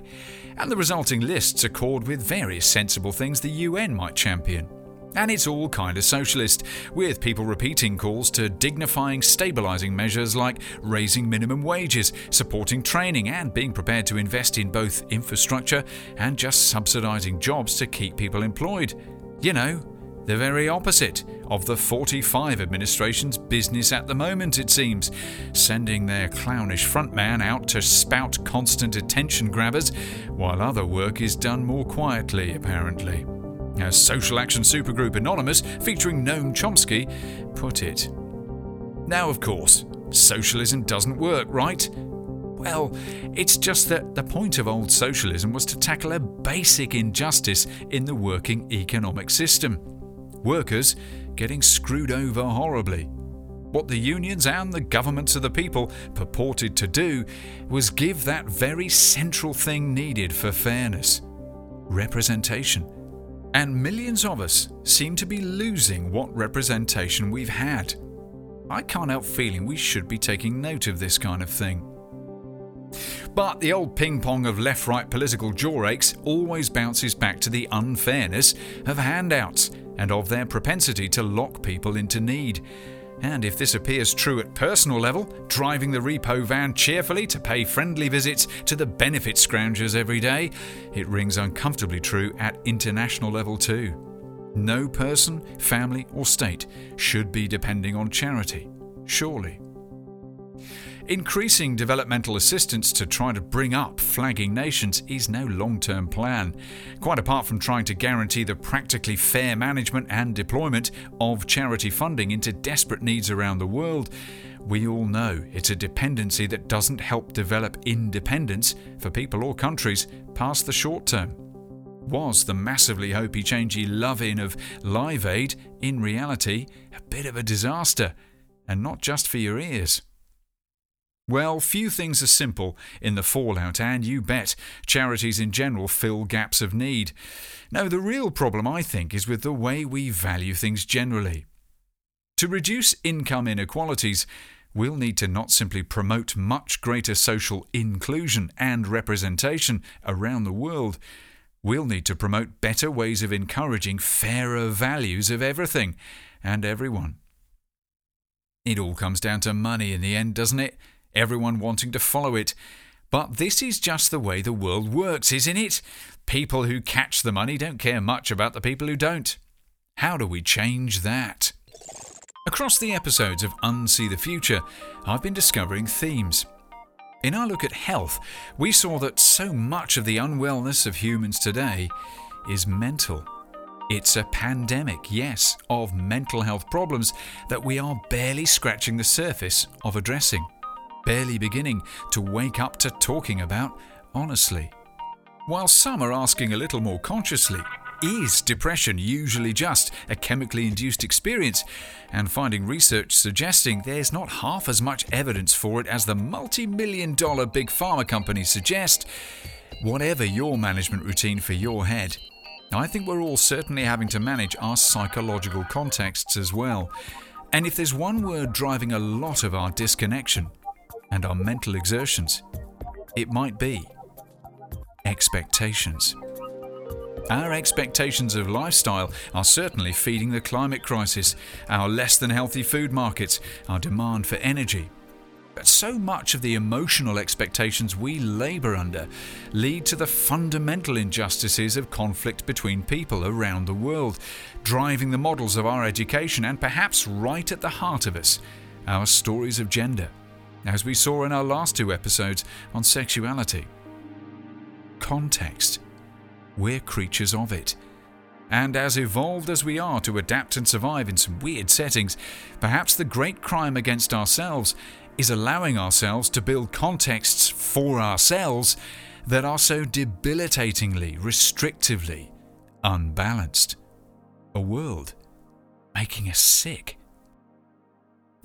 and the resulting lists accord with various sensible things the UN might champion. And it's all kind of socialist, with people repeating calls to dignifying stabilising measures like raising minimum wages, supporting training, and being prepared to invest in both infrastructure and just subsidising jobs to keep people employed. You know, the very opposite of the 45 administration's business at the moment, it seems, sending their clownish frontman out to spout constant attention grabbers, while other work is done more quietly, apparently. As Social Action Supergroup Anonymous, featuring Noam Chomsky, put it. Now, of course, socialism doesn't work, right? Well, it's just that the point of old socialism was to tackle a basic injustice in the working economic system workers getting screwed over horribly. What the unions and the governments of the people purported to do was give that very central thing needed for fairness representation. And millions of us seem to be losing what representation we've had. I can't help feeling we should be taking note of this kind of thing. But the old ping pong of left right political jaw aches always bounces back to the unfairness of handouts and of their propensity to lock people into need. And if this appears true at personal level, driving the repo van cheerfully to pay friendly visits to the benefit scroungers every day, it rings uncomfortably true at international level too. No person, family, or state should be depending on charity, surely. Increasing developmental assistance to try to bring up flagging nations is no long term plan, quite apart from trying to guarantee the practically fair management and deployment of charity funding into desperate needs around the world. We all know it's a dependency that doesn't help develop independence for people or countries past the short term. Was the massively hopey changey love in of Live Aid in reality a bit of a disaster, and not just for your ears? Well, few things are simple in the fallout, and you bet charities in general fill gaps of need. No, the real problem, I think, is with the way we value things generally. To reduce income inequalities, we'll need to not simply promote much greater social inclusion and representation around the world, we'll need to promote better ways of encouraging fairer values of everything and everyone. It all comes down to money in the end, doesn't it? Everyone wanting to follow it. But this is just the way the world works, isn't it? People who catch the money don't care much about the people who don't. How do we change that? Across the episodes of Unsee the Future, I've been discovering themes. In our look at health, we saw that so much of the unwellness of humans today is mental. It's a pandemic, yes, of mental health problems that we are barely scratching the surface of addressing barely beginning to wake up to talking about honestly. While some are asking a little more consciously, Is depression usually just a chemically induced experience? And finding research suggesting there's not half as much evidence for it as the multi million dollar big pharma companies suggest. Whatever your management routine for your head, I think we're all certainly having to manage our psychological contexts as well. And if there's one word driving a lot of our disconnection and our mental exertions, it might be expectations. Our expectations of lifestyle are certainly feeding the climate crisis, our less than healthy food markets, our demand for energy. But so much of the emotional expectations we labour under lead to the fundamental injustices of conflict between people around the world, driving the models of our education and perhaps right at the heart of us, our stories of gender, as we saw in our last two episodes on sexuality. Context we're creatures of it. And as evolved as we are to adapt and survive in some weird settings, perhaps the great crime against ourselves is allowing ourselves to build contexts for ourselves that are so debilitatingly, restrictively unbalanced. A world making us sick.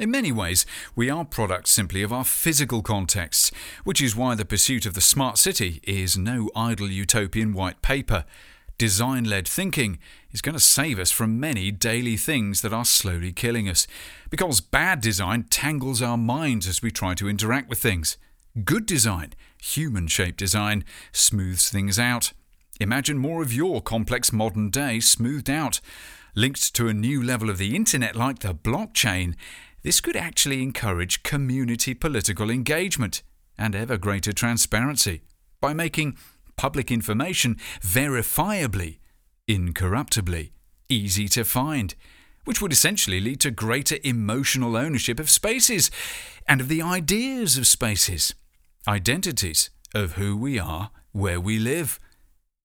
In many ways, we are products simply of our physical contexts, which is why the pursuit of the smart city is no idle utopian white paper. Design led thinking is going to save us from many daily things that are slowly killing us, because bad design tangles our minds as we try to interact with things. Good design, human shaped design, smooths things out. Imagine more of your complex modern day smoothed out. Linked to a new level of the internet like the blockchain, this could actually encourage community political engagement and ever greater transparency by making public information verifiably, incorruptibly, easy to find, which would essentially lead to greater emotional ownership of spaces and of the ideas of spaces, identities of who we are, where we live.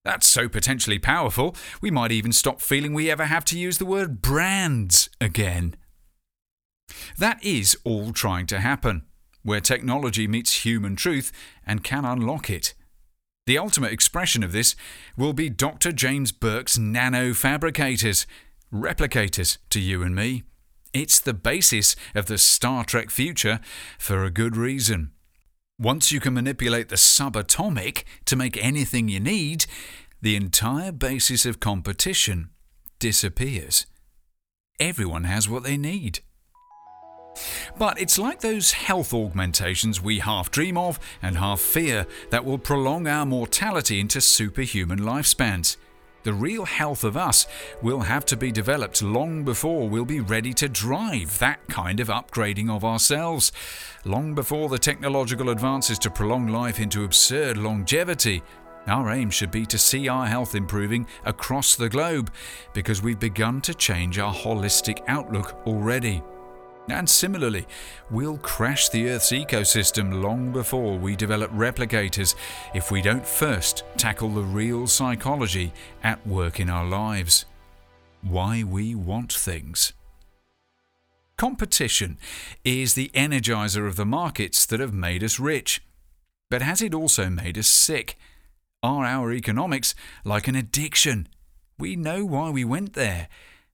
That's so potentially powerful, we might even stop feeling we ever have to use the word brands again. That is all trying to happen, where technology meets human truth and can unlock it. The ultimate expression of this will be Dr. James Burke's nanofabricators, replicators to you and me. It's the basis of the Star Trek future for a good reason. Once you can manipulate the subatomic to make anything you need, the entire basis of competition disappears. Everyone has what they need. But it's like those health augmentations we half dream of and half fear that will prolong our mortality into superhuman lifespans. The real health of us will have to be developed long before we'll be ready to drive that kind of upgrading of ourselves. Long before the technological advances to prolong life into absurd longevity. Our aim should be to see our health improving across the globe because we've begun to change our holistic outlook already. And similarly, we'll crash the Earth's ecosystem long before we develop replicators if we don't first tackle the real psychology at work in our lives. Why we want things. Competition is the energizer of the markets that have made us rich. But has it also made us sick? Are our economics like an addiction? We know why we went there,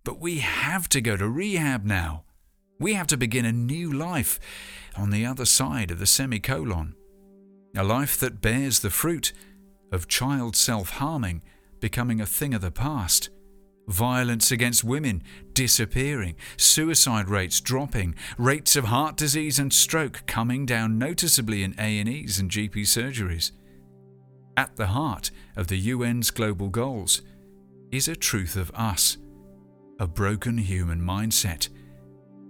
but we have to go to rehab now. We have to begin a new life on the other side of the semicolon. A life that bears the fruit of child self harming becoming a thing of the past, violence against women disappearing, suicide rates dropping, rates of heart disease and stroke coming down noticeably in A&Es and GP surgeries. At the heart of the UN's global goals is a truth of us, a broken human mindset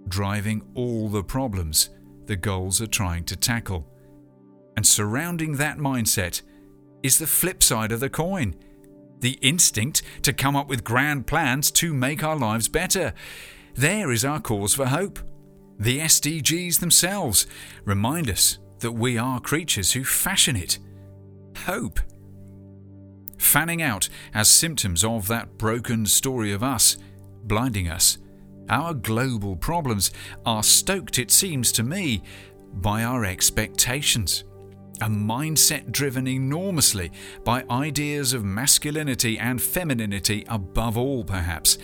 driving all the problems the goals are trying to tackle. And surrounding that mindset is the flip side of the coin the instinct to come up with grand plans to make our lives better. There is our cause for hope. The SDGs themselves remind us that we are creatures who fashion it. Hope. Fanning out as symptoms of that broken story of us, blinding us our global problems are stoked, it seems to me, by our expectations. A mindset driven enormously by ideas of masculinity and femininity above all, perhaps,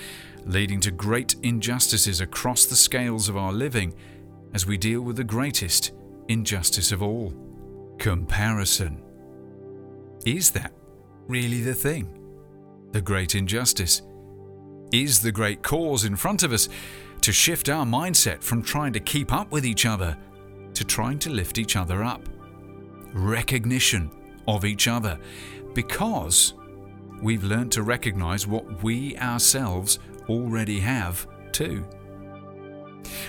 leading to great injustices across the scales of our living as we deal with the greatest injustice of all comparison. Is that really the thing? The great injustice? Is the great cause in front of us to shift our mindset from trying to keep up with each other to trying to lift each other up? Recognition of each other because we've learned to recognize what we ourselves already have too.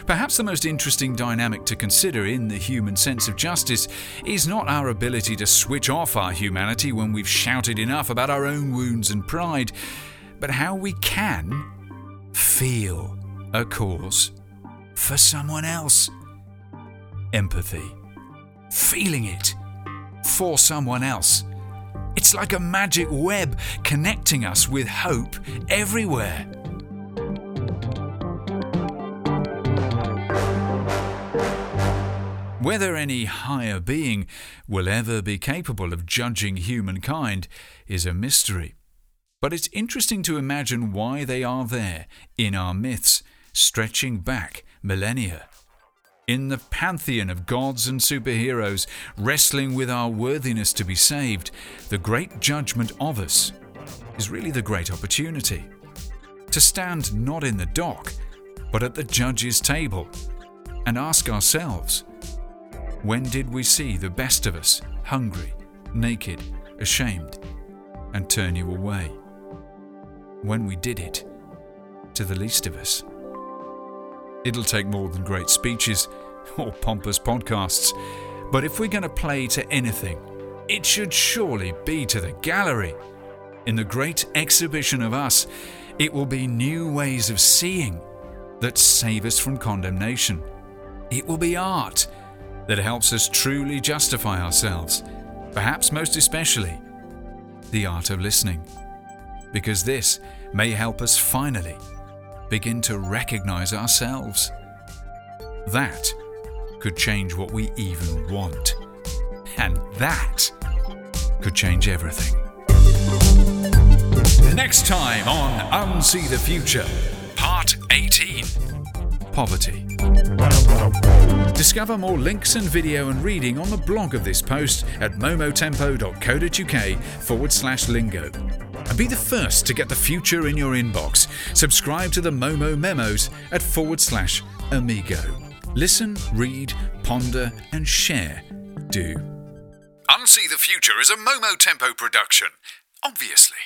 Perhaps the most interesting dynamic to consider in the human sense of justice is not our ability to switch off our humanity when we've shouted enough about our own wounds and pride, but how we can feel a cause for someone else. Empathy. Feeling it for someone else. It's like a magic web connecting us with hope everywhere. Whether any higher being will ever be capable of judging humankind is a mystery. But it's interesting to imagine why they are there in our myths, stretching back millennia. In the pantheon of gods and superheroes wrestling with our worthiness to be saved, the great judgment of us is really the great opportunity. To stand not in the dock, but at the judge's table and ask ourselves when did we see the best of us hungry, naked, ashamed, and turn you away? When we did it to the least of us. It'll take more than great speeches or pompous podcasts, but if we're going to play to anything, it should surely be to the gallery. In the great exhibition of us, it will be new ways of seeing that save us from condemnation. It will be art that helps us truly justify ourselves, perhaps most especially the art of listening. Because this may help us finally begin to recognize ourselves. That could change what we even want. And that could change everything. Next time on Unsee the Future, Part 18 Poverty. Discover more links and video and reading on the blog of this post at momotempo.co.uk forward slash lingo. And be the first to get the future in your inbox. Subscribe to the Momo Memos at forward slash amigo. Listen, read, ponder, and share. Do. Unsee the Future is a Momo Tempo production, obviously.